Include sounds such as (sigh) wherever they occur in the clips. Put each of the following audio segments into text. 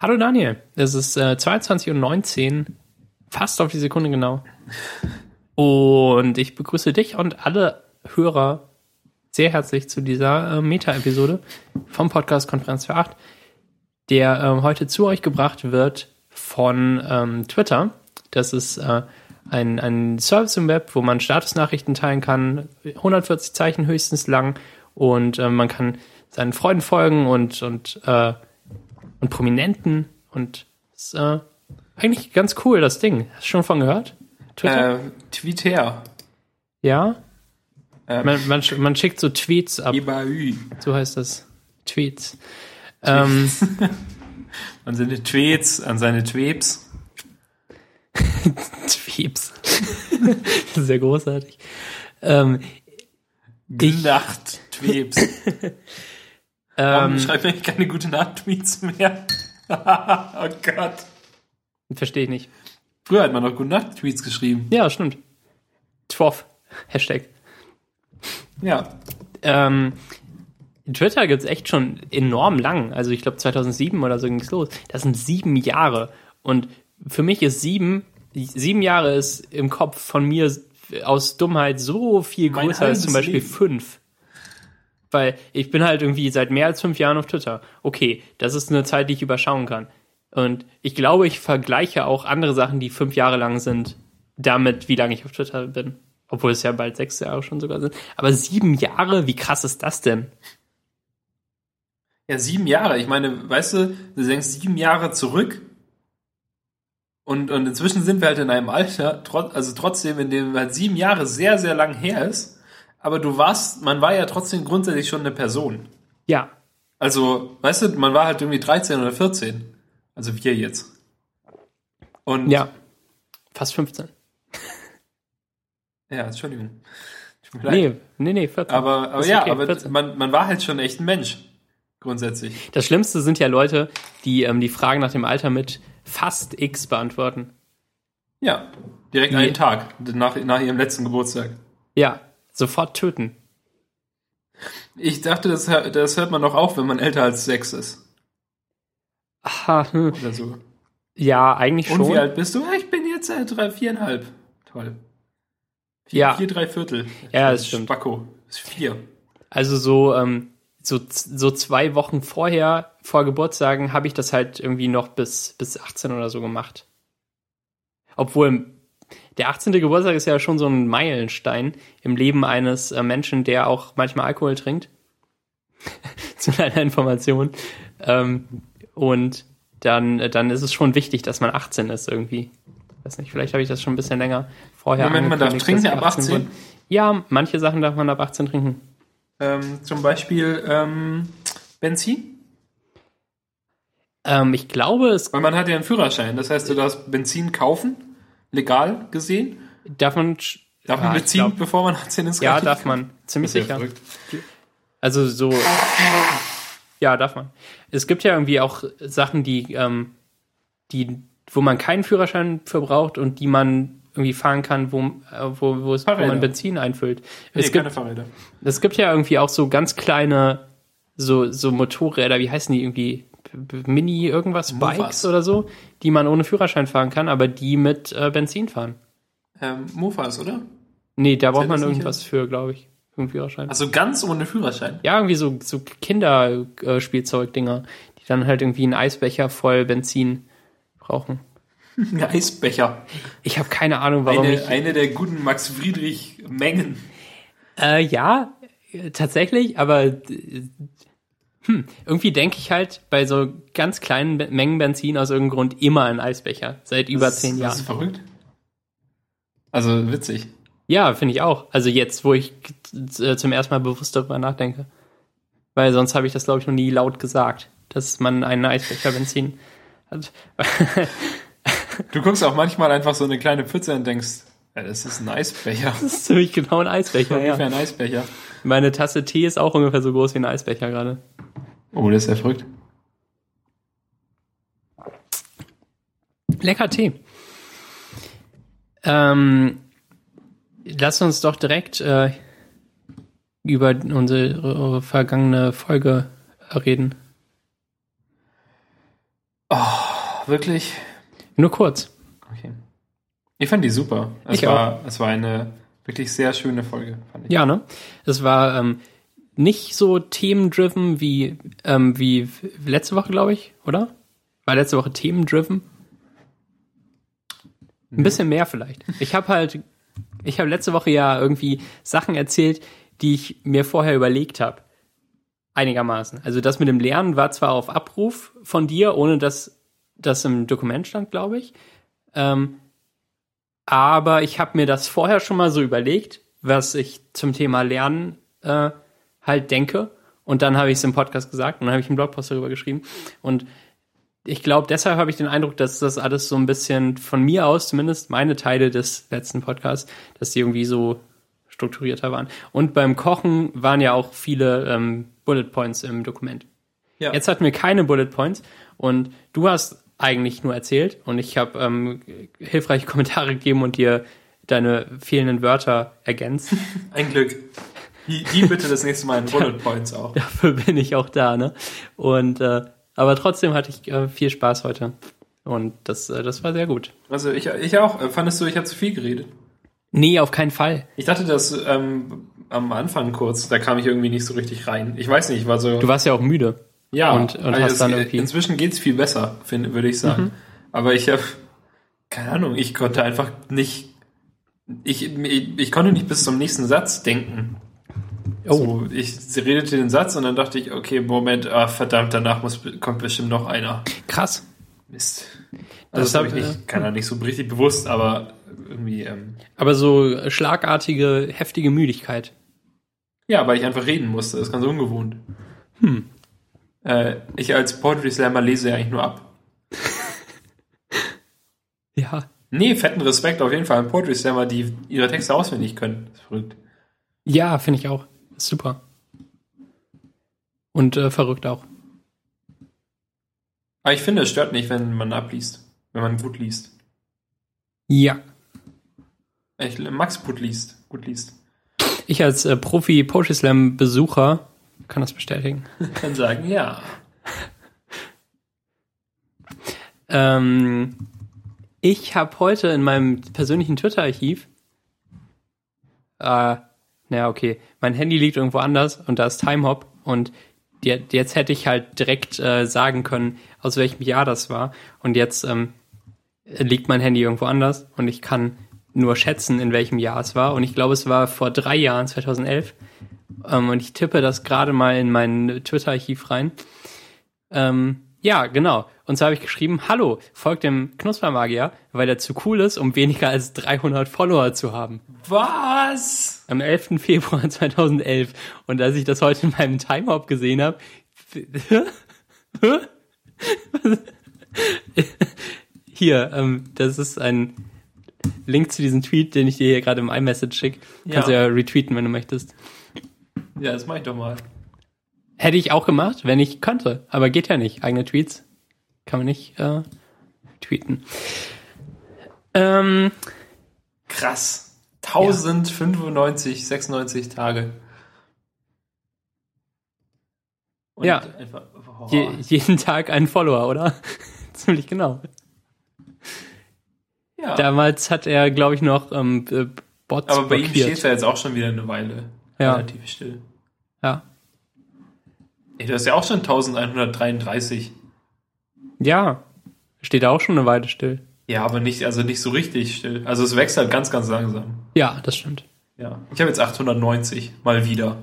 Hallo Daniel, es ist äh, 22.19 Uhr, fast auf die Sekunde genau. Und ich begrüße dich und alle Hörer sehr herzlich zu dieser äh, Meta-Episode vom Podcast Konferenz für 8, der äh, heute zu euch gebracht wird von ähm, Twitter. Das ist äh, ein, ein Service im Web, wo man Statusnachrichten teilen kann, 140 Zeichen höchstens lang und äh, man kann seinen Freunden folgen und, und äh, und Prominenten und ist äh, eigentlich ganz cool, das Ding. Hast du schon von gehört? Twitter? Äh, Tweet her. Ja? Ähm, man, man, man, schickt so Tweets ab. Ebaü. So heißt das. Tweets. Tweets. Ähm, (laughs) an seine Tweets, an seine Tweeps. (laughs) Tweeps. (laughs) Sehr großartig. Ähm, Nacht, Tweeps. Warum ähm, schreibt mir keine gute Nacht-Tweets mehr? (laughs) oh Gott. Verstehe ich nicht. Früher hat man noch gute Nacht-Tweets geschrieben. Ja, stimmt. Twoff. (laughs) Hashtag. Ja. Ähm, Twitter gibt es echt schon enorm lang. Also ich glaube 2007 oder so ging es los. Das sind sieben Jahre. Und für mich ist sieben, sieben Jahre ist im Kopf von mir aus Dummheit so viel größer als zum Beispiel Leben. fünf. Weil ich bin halt irgendwie seit mehr als fünf Jahren auf Twitter. Okay, das ist eine Zeit, die ich überschauen kann. Und ich glaube, ich vergleiche auch andere Sachen, die fünf Jahre lang sind, damit, wie lange ich auf Twitter bin. Obwohl es ja bald sechs Jahre schon sogar sind. Aber sieben Jahre, wie krass ist das denn? Ja, sieben Jahre. Ich meine, weißt du, du denkst sieben Jahre zurück und, und inzwischen sind wir halt in einem Alter, also trotzdem, in dem halt sieben Jahre sehr, sehr lang her ist aber du warst, man war ja trotzdem grundsätzlich schon eine Person. Ja. Also, weißt du, man war halt irgendwie 13 oder 14. Also wir jetzt. Und ja. Fast 15. ja, Entschuldigung. Nee, nee, nee, 14. Aber, aber ja, okay, aber man, man war halt schon echt ein Mensch. Grundsätzlich. Das Schlimmste sind ja Leute, die ähm, die Fragen nach dem Alter mit fast X beantworten. Ja, direkt die, einen Tag nach, nach ihrem letzten Geburtstag. Ja, Sofort töten. Ich dachte, das, das hört man doch auf, wenn man älter als sechs ist. Aha. Hm. Oder so. Ja, eigentlich schon. Und wie alt bist du? Ich bin jetzt äh, drei, viereinhalb. Toll. Vier, ja. vier drei Viertel. Ja, das stimmt. Spacko. Das ist vier. Also so, ähm, so, so zwei Wochen vorher, vor Geburtstagen, habe ich das halt irgendwie noch bis, bis 18 oder so gemacht. Obwohl der 18. Geburtstag ist ja schon so ein Meilenstein im Leben eines äh, Menschen, der auch manchmal Alkohol trinkt. (laughs) Zu einer Information. Ähm, und dann, äh, dann ist es schon wichtig, dass man 18 ist irgendwie. Ich weiß nicht, vielleicht habe ich das schon ein bisschen länger vorher. Moment, man darf trinken ab 18? Wurde. Ja, manche Sachen darf man ab 18 trinken. Ähm, zum Beispiel ähm, Benzin? Ähm, ich glaube, es. Weil man hat ja einen Führerschein, das heißt, du darfst Benzin kaufen legal gesehen? Darf man, darf man beziehen, glaub, bevor man 18 ins Ja, darf man. Ziemlich sicher. Also so. Ja, darf man. Es gibt ja irgendwie auch Sachen, die, ähm, die, wo man keinen Führerschein für braucht und die man irgendwie fahren kann, wo, äh, wo, wo, es, wo man Benzin einfüllt. Nee, es gibt, keine Fahrräder. Es gibt ja irgendwie auch so ganz kleine, so, so Motorräder, wie heißen die irgendwie? Mini irgendwas Mofas. Bikes oder so, die man ohne Führerschein fahren kann, aber die mit äh, Benzin fahren. Ähm, Mofas, oder? Nee, da braucht man irgendwas für, glaube ich. Einen Führerschein. Also ganz ohne Führerschein? Ja, irgendwie so, so Kinderspielzeugdinger, die dann halt irgendwie einen Eisbecher voll Benzin brauchen. (laughs) Ein Eisbecher. Ich habe keine Ahnung, warum eine, ich. Eine der guten Max Friedrich Mengen. Äh, ja, tatsächlich, aber hm, irgendwie denke ich halt bei so ganz kleinen Mengen Benzin aus irgendeinem Grund immer an Eisbecher. Seit über das, zehn Jahren. Das ist verrückt. Also witzig. Ja, finde ich auch. Also jetzt, wo ich äh, zum ersten Mal bewusst darüber nachdenke. Weil sonst habe ich das, glaube ich, noch nie laut gesagt, dass man einen Eisbecher Benzin hat. (laughs) du guckst auch manchmal einfach so eine kleine Pfütze und denkst, ja, das ist ein Eisbecher. Das ist ziemlich genau ein Eisbecher, ja. Ungefähr ein Eisbecher. Meine Tasse Tee ist auch ungefähr so groß wie ein Eisbecher gerade. Oh, das ist ja verrückt. Lecker Tee. Ähm, lass uns doch direkt äh, über unsere vergangene Folge reden. Oh, wirklich? Nur kurz. Okay. Ich fand die super. Es Ich war, es war eine wirklich sehr schöne Folge, fand ich. Ja, ne? Es war ähm, nicht so themendriven wie, ähm, wie letzte Woche, glaube ich, oder? War letzte Woche themendriven? Ein bisschen mehr vielleicht. Ich habe halt, ich habe letzte Woche ja irgendwie Sachen erzählt, die ich mir vorher überlegt habe. Einigermaßen. Also das mit dem Lernen war zwar auf Abruf von dir, ohne dass das im Dokument stand, glaube ich. Ähm, aber ich habe mir das vorher schon mal so überlegt, was ich zum Thema Lernen äh, halt denke. Und dann habe ich es im Podcast gesagt und dann habe ich einen Blogpost darüber geschrieben. Und ich glaube, deshalb habe ich den Eindruck, dass das alles so ein bisschen von mir aus, zumindest meine Teile des letzten Podcasts, dass die irgendwie so strukturierter waren. Und beim Kochen waren ja auch viele ähm, Bullet Points im Dokument. Ja. Jetzt hatten wir keine Bullet Points und du hast eigentlich nur erzählt und ich habe ähm, hilfreiche Kommentare (laughs) gegeben und dir deine fehlenden Wörter ergänzt. Ein Glück. Die, die bitte das nächste Mal in Bullet Points auch. (laughs) Dafür bin ich auch da, ne? Und äh, aber trotzdem hatte ich äh, viel Spaß heute und das äh, das war sehr gut. Also ich, ich auch. Fandest du, ich habe zu viel geredet? Nee, auf keinen Fall. Ich dachte das ähm, am Anfang kurz, da kam ich irgendwie nicht so richtig rein. Ich weiß nicht, ich war so. Du warst ja auch müde. ja, und- und also hast es, dann irgendwie- Inzwischen geht's viel besser, würde ich sagen. Aber ich habe keine Ahnung, ich konnte einfach nicht. Ich, ich, ich konnte nicht bis zum nächsten Satz denken. Oh. So, ich sie redete den Satz und dann dachte ich, okay, Moment, ah, verdammt, danach muss, kommt bestimmt noch einer. Krass. Mist. Das Also das habe ich hab- nicht, keiner nicht so richtig bewusst, aber irgendwie, ähm, Aber so schlagartige, heftige Müdigkeit. ja, weil ich einfach reden musste. Das ist ganz ungewohnt. Äh, ich als Poetry Slammer lese ja eigentlich nur ab. (laughs) Ja. Nee, fetten Respekt auf jeden Fall an Poetry Slammer, die ihre Texte auswendig können. Das ist verrückt. Ja, finde ich auch. Ist super. Und äh, verrückt auch. Aber ich finde, es stört nicht, wenn man abliest. Wenn man gut liest. Ja. Ich, Max gut liest. Gut liest. Ich als äh, Profi Poetry Slam Besucher kann das bestätigen. (laughs) Kann sagen, ja. Ähm, ich habe heute in meinem persönlichen Twitter-Archiv, äh, naja, okay, mein Handy liegt irgendwo anders und da ist Timehop und jetzt hätte ich halt direkt äh, sagen können, aus welchem Jahr das war. Und jetzt ähm, liegt mein Handy irgendwo anders und ich kann nur schätzen, in welchem Jahr es war. Und ich glaube, es war vor drei Jahren, 2011 ähm, und ich tippe das gerade mal in mein Twitter-Archiv rein. Ähm, ja, genau. Und so habe ich geschrieben, hallo, folgt dem Knuspermagier, weil er zu cool ist, um weniger als 300 Follower zu haben. Was? Am 11. Februar (laughs) 2011. Und als ich das heute in meinem Timehop gesehen habe, (laughs) hier, ähm, das ist ein Link zu diesem Tweet, den ich dir hier gerade im iMessage schicke. Kannst du Ja. ja retweeten, wenn du möchtest. Ja, das mach ich doch mal. Hätte ich auch gemacht, wenn ich könnte. Aber geht ja nicht. Eigene Tweets kann man nicht äh, tweeten. Ähm, Krass. 1095, 96 Tage. Und Ja. Einfach, oh. je, jeden Tag einen Follower, oder? (laughs) Ziemlich genau. ja. Damals hat er, glaube ich, noch ähm, äh, Bots Aber bei ihm blockiert. steht ja jetzt auch schon wieder eine Weile Ja. relativ still. Ja. Ey, du hast ja auch schon 1133. ja, steht auch schon eine Weile still. Ja, aber nicht, also nicht so richtig still. Also es wächst halt ganz, ganz langsam. Ja, das stimmt. Ja. Ich habe jetzt 890 mal wieder.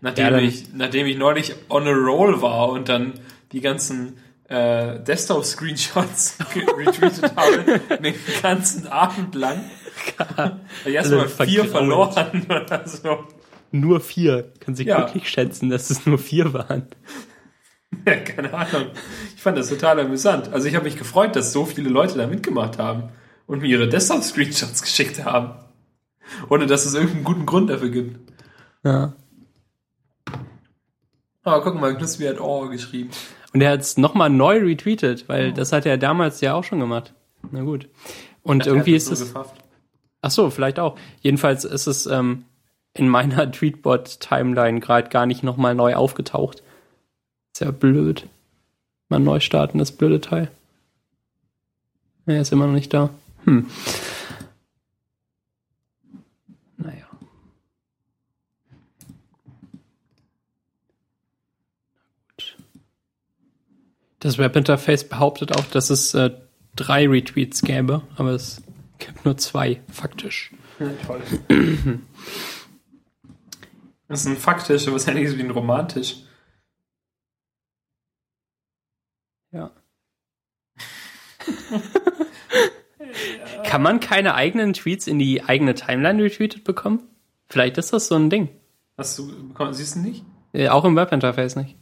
Nachdem, Ja, ich, nachdem ich neulich on a roll war und dann die ganzen äh, Desktop-Screenshots (laughs) retweetet habe, (laughs) den ganzen Abend lang. Erstmal Alle vier verloren (laughs) oder so. Nur vier. Kann sich Ja. glücklich schätzen, dass es nur vier waren. (laughs) Ja, keine Ahnung. Ich fand das total amüsant. Also ich habe mich gefreut, dass so viele Leute da mitgemacht haben und mir ihre Desktop-Screenshots geschickt haben. Ohne dass es irgendeinen guten Grund dafür gibt. Ja. Aber guck mal, Knuspri hat Oh geschrieben. Und er hat es nochmal neu retweetet, weil das hat er damals ja auch schon gemacht. Na gut. Und irgendwie Er hat ist es. gefafft. Ach so, vielleicht auch. Jedenfalls ist es ähm, in meiner (laughs) Tweetbot-Timeline gerade gar nicht nochmal neu aufgetaucht. Ist ja blöd. Mal neu starten, das blöde Teil. Er ist immer noch nicht da. Hm. Naja. Gut. Das Webinterface behauptet auch, dass es äh, drei Retweets gäbe, aber es gibt nur zwei, faktisch. Ja, toll. (clears throat) Das ist ein faktisch, aber es ist ähnliches wie ein romantisch. Ja. (laughs) Kann man keine eigenen Tweets in die eigene Timeline retweetet bekommen? Vielleicht ist das so ein Ding. Hast du bekommen, siehst du nicht? Äh, auch im Webinterface nicht.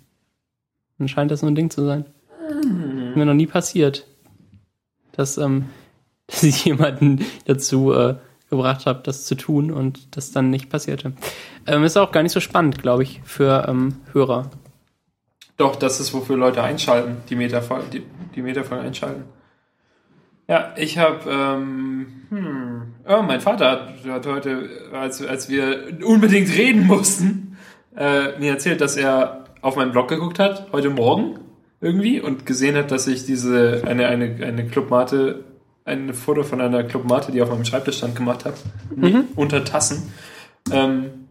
Dann scheint das so ein Ding zu sein. Mir noch nie passiert, dass, ähm, (laughs) dass ich jemanden dazu äh, gebracht habe, das zu tun und das dann nicht passierte. Ähm, ist auch gar nicht so spannend, glaube ich, für ähm, Hörer. Doch, das ist, wofür Leute einschalten, die Metafolge, die, die Metafolge einschalten. Ja, ich habe, ähm, hm, oh, mein Vater hat, hat heute, als, als wir unbedingt reden mussten, äh, mir erzählt, dass er auf meinen Blog geguckt hat, heute Morgen irgendwie, und gesehen hat, dass ich diese, eine, eine, eine Clubmate, ein Foto von einer Clubmate, die auf meinem Schreibtisch stand, gemacht habe, Mhm. unter Tassen. Ähm,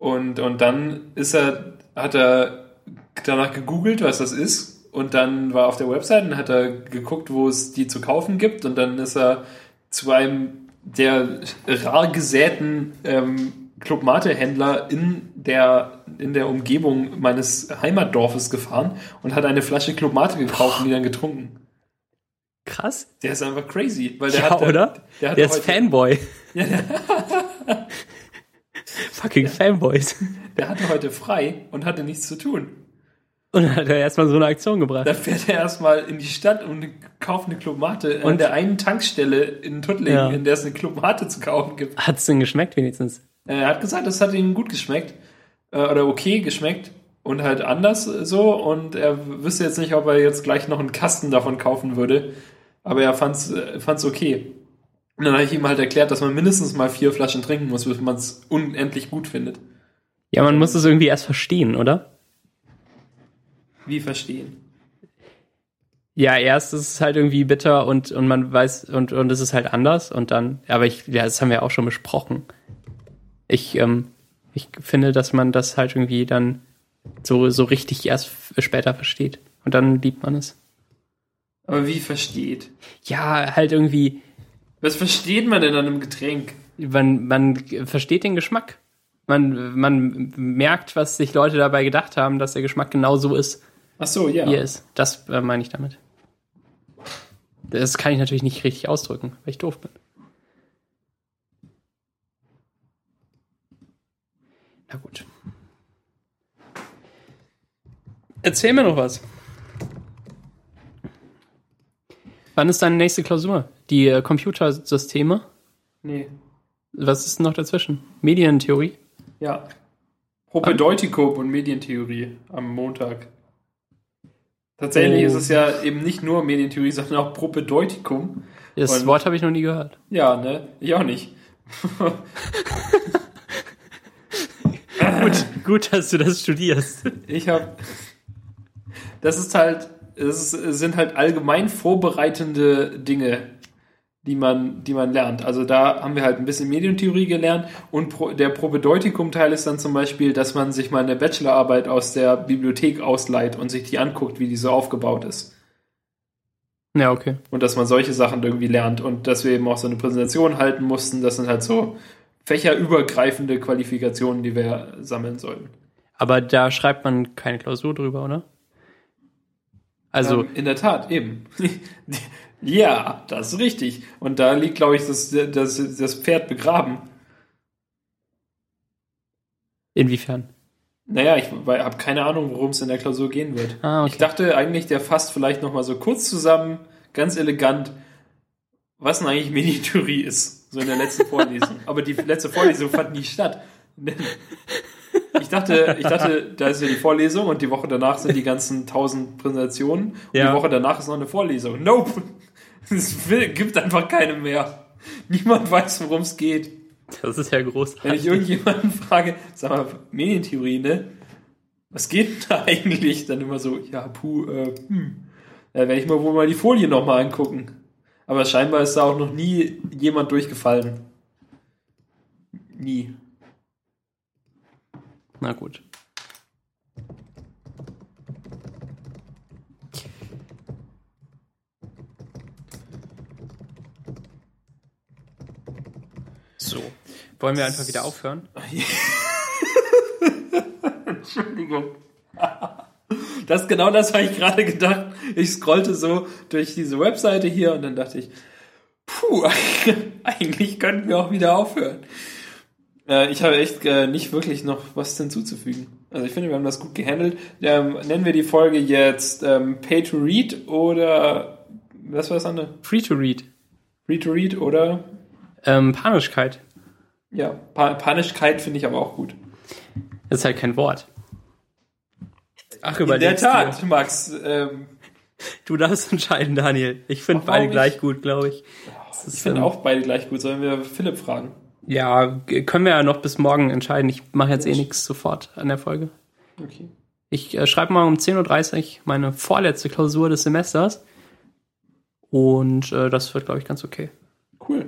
und, und dann ist er, hat er danach gegoogelt, was das ist. Und dann war auf der Website und hat er geguckt, wo es die zu kaufen gibt. Und dann ist er zu einem der rar gesäten ähm, Club Mate Händler in der, in der Umgebung meines Heimatdorfes gefahren und hat eine Flasche Club Mate gekauft und die dann getrunken. Krass. Der ist einfach crazy, weil der Ja, hat, oder? Der, hat Der ist heute, Fanboy. (laughs) (laughs) Fucking Fanboys. der hatte heute frei und hatte nichts zu tun. Und dann hat er erstmal so eine Aktion gebracht. Dann fährt er erstmal in die Stadt und kauft eine Club Mate an der einen Tankstelle in Tuttlingen, Ja. in der es eine Club Mate zu kaufen gibt. Hat's denn geschmeckt wenigstens? Er hat gesagt, es hat ihm gut geschmeckt äh, oder okay geschmeckt und halt anders äh, so und er wüsste jetzt nicht, ob er jetzt gleich noch einen Kasten davon kaufen würde, aber er fand's, äh, fand's okay. Und dann habe ich ihm halt erklärt, dass man mindestens mal vier Flaschen trinken muss, bis man es unendlich gut findet. Ja, man muss es irgendwie erst verstehen, oder? Wie verstehen? Ja, erst ist es halt irgendwie bitter und, und man weiß, und, und es ist halt anders und dann, aber ich, ja, das haben wir auch schon besprochen. Ich, ähm, ich finde, dass man das halt irgendwie dann so, so richtig erst später versteht. Und dann liebt man es. Aber wie versteht? Ja, halt irgendwie, Was versteht man denn an einem Getränk? man, man versteht den Geschmack. Man, man merkt, was sich Leute dabei gedacht haben, dass der Geschmack genau so ist, Ach so, ja. wie er ist. Das äh, meine ich damit. Das kann ich natürlich nicht richtig ausdrücken, weil ich doof bin. Na gut. Erzähl mir noch was. Wann ist deine nächste Klausur? Die äh, Computersysteme? Nee. Was ist noch dazwischen? Medientheorie? Ja. Propedeutikum und Medientheorie am Montag. Tatsächlich Oh. ist es ja eben nicht nur Medientheorie, sondern auch Propedeutikum. Das Und- Wort habe ich noch nie gehört. Ja, ne? Ich auch nicht. (laughs) Gut, gut, dass du das studierst. Ich habe. Das ist halt. Es sind halt allgemein vorbereitende Dinge, die man, die man lernt. Also da haben wir halt ein bisschen Medientheorie gelernt und pro, der Propedeutikum-Teil ist dann zum Beispiel, dass man sich mal eine Bachelorarbeit aus der Bibliothek ausleiht und sich die anguckt, wie die so aufgebaut ist. Ja, okay. und dass man solche Sachen irgendwie lernt und dass wir eben auch so eine Präsentation halten mussten. Das sind halt so fächerübergreifende Qualifikationen, die wir sammeln sollten. Aber da schreibt man keine Klausur drüber, oder? Also, ähm, in der Tat, eben. (laughs) ja, das ist richtig. Und da liegt, glaube ich, das, das, das Pferd begraben. inwiefern? Naja, ich habe keine Ahnung, worum es in der Klausur gehen wird. Ah, okay. Ich dachte eigentlich, der fasst vielleicht noch mal so kurz zusammen, ganz elegant, was denn eigentlich Medientheorie ist, so in der letzten Vorlesung. (laughs) Aber die letzte Vorlesung fand nie statt. (laughs) Ich dachte, ich dachte, da ist ja die Vorlesung und die Woche danach sind die ganzen tausend Präsentationen und Ja. die Woche danach ist noch eine Vorlesung. Nope! Es gibt einfach keine mehr. Niemand weiß, worum es geht. Das ist ja groß. Wenn ich irgendjemanden frage, sag mal, Medientheorie, ne? was geht da eigentlich? Dann immer so, ja, puh, äh, hm. Da werde ich mal wohl mal die Folie nochmal angucken. Aber scheinbar ist da auch noch nie jemand durchgefallen. Nie. Na gut. So. Wollen wir einfach wieder aufhören? (laughs) Entschuldigung. Das genau das habe ich gerade gedacht. Ich scrollte so durch diese Webseite hier und dann dachte ich, puh, (laughs) eigentlich könnten wir auch wieder aufhören. Äh, ich habe echt äh, nicht wirklich noch was hinzuzufügen. Also ich finde, wir haben das gut gehandelt. Ähm, nennen wir die Folge jetzt ähm, Pay to Read oder was war das andere? Free to read. Free to Read oder Ähm, Panischkeit. ja, pa Panischkeit finde ich aber auch gut. Das ist halt kein Wort. Ach, In der Tat, dir. Max. Ähm, Du darfst entscheiden, Daniel. Ich finde beide gleich gut, glaube ich. Ich finde ähm, auch beide gleich gut. Sollen wir Philipp fragen? Ja, können wir ja noch bis morgen entscheiden. Ich mache jetzt eh nichts sofort an der Folge. Okay. Ich äh, schreibe mal um 10.30 Uhr meine vorletzte Klausur des Semesters. Und äh, das wird, glaube ich, ganz okay. Cool.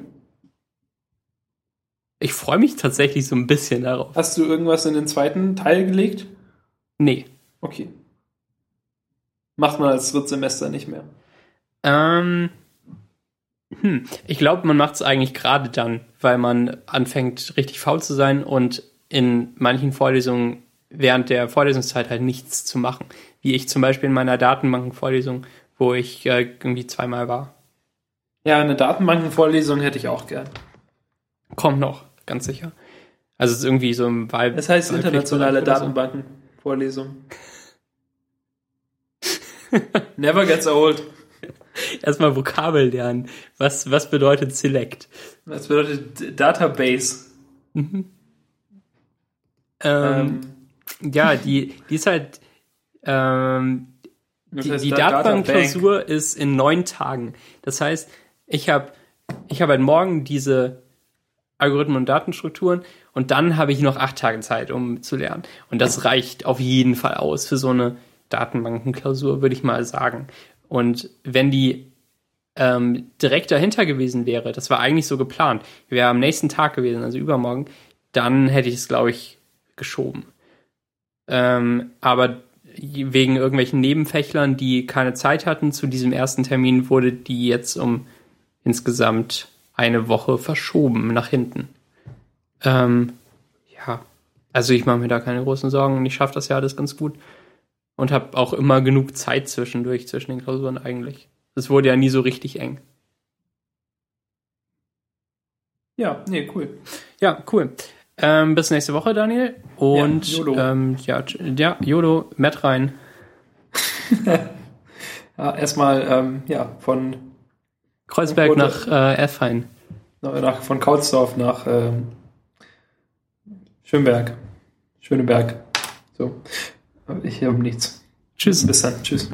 Ich freue mich tatsächlich so ein bisschen darauf. Hast du irgendwas in den zweiten Teil gelegt? Nee. Okay. Macht man als Drittsemester nicht mehr. Ähm, hm, ich glaube, man macht es eigentlich gerade dann, weil man anfängt, richtig faul zu sein und in manchen Vorlesungen während der Vorlesungszeit halt nichts zu machen. Wie ich zum Beispiel in meiner Datenbankenvorlesung, wo ich äh, irgendwie zweimal war. Ja, eine Datenbankenvorlesung hätte ich auch gern. Kommt noch, ganz sicher. Also es ist irgendwie so im Wahl. Das heißt internationale. Datenbankenvorlesung. (laughs) Never gets old. (laughs) Erstmal Vokabel lernen. Was, was bedeutet Select? Das bedeutet Database. Ähm, Ähm, ja, die, die ist halt. Ähm, die, die Da- Datenbankklausur ist in neun Tagen. Das heißt, ich habe ich hab halt morgen diese Algorithmen und Datenstrukturen und dann habe ich noch acht Tage Zeit, um zu lernen. Und das reicht auf jeden Fall aus für so eine Datenbankenklausur, würde ich mal sagen. Und wenn die ähm, direkt dahinter gewesen wäre, das war eigentlich so geplant, wäre am nächsten Tag gewesen, also übermorgen, dann hätte ich es, glaube ich, geschoben. Ähm, aber wegen irgendwelchen Nebenfächlern, die keine Zeit hatten zu diesem ersten Termin, wurde die jetzt um insgesamt eine Woche verschoben nach hinten. Ähm, ja, also ich mache mir da keine großen Sorgen und ich schaffe das ja alles ganz gut. Und habe auch immer genug Zeit zwischendurch, zwischen den Klausuren eigentlich. Es wurde ja nie so richtig eng. Ja, nee, cool. Ja, cool. Ähm, bis nächste Woche, Daniel. Und Ja, YOLO. ähm, ja, ja, YOLO, Matt rein. (laughs) Ja, erstmal, ähm, ja, von, Kreuzberg Wurde- nach äh, Erfein. nach, von Kautsdorf nach ähm, Schönberg. Schöneberg. So. Ich habe nichts. Tschüss. Bis dann. Tschüss.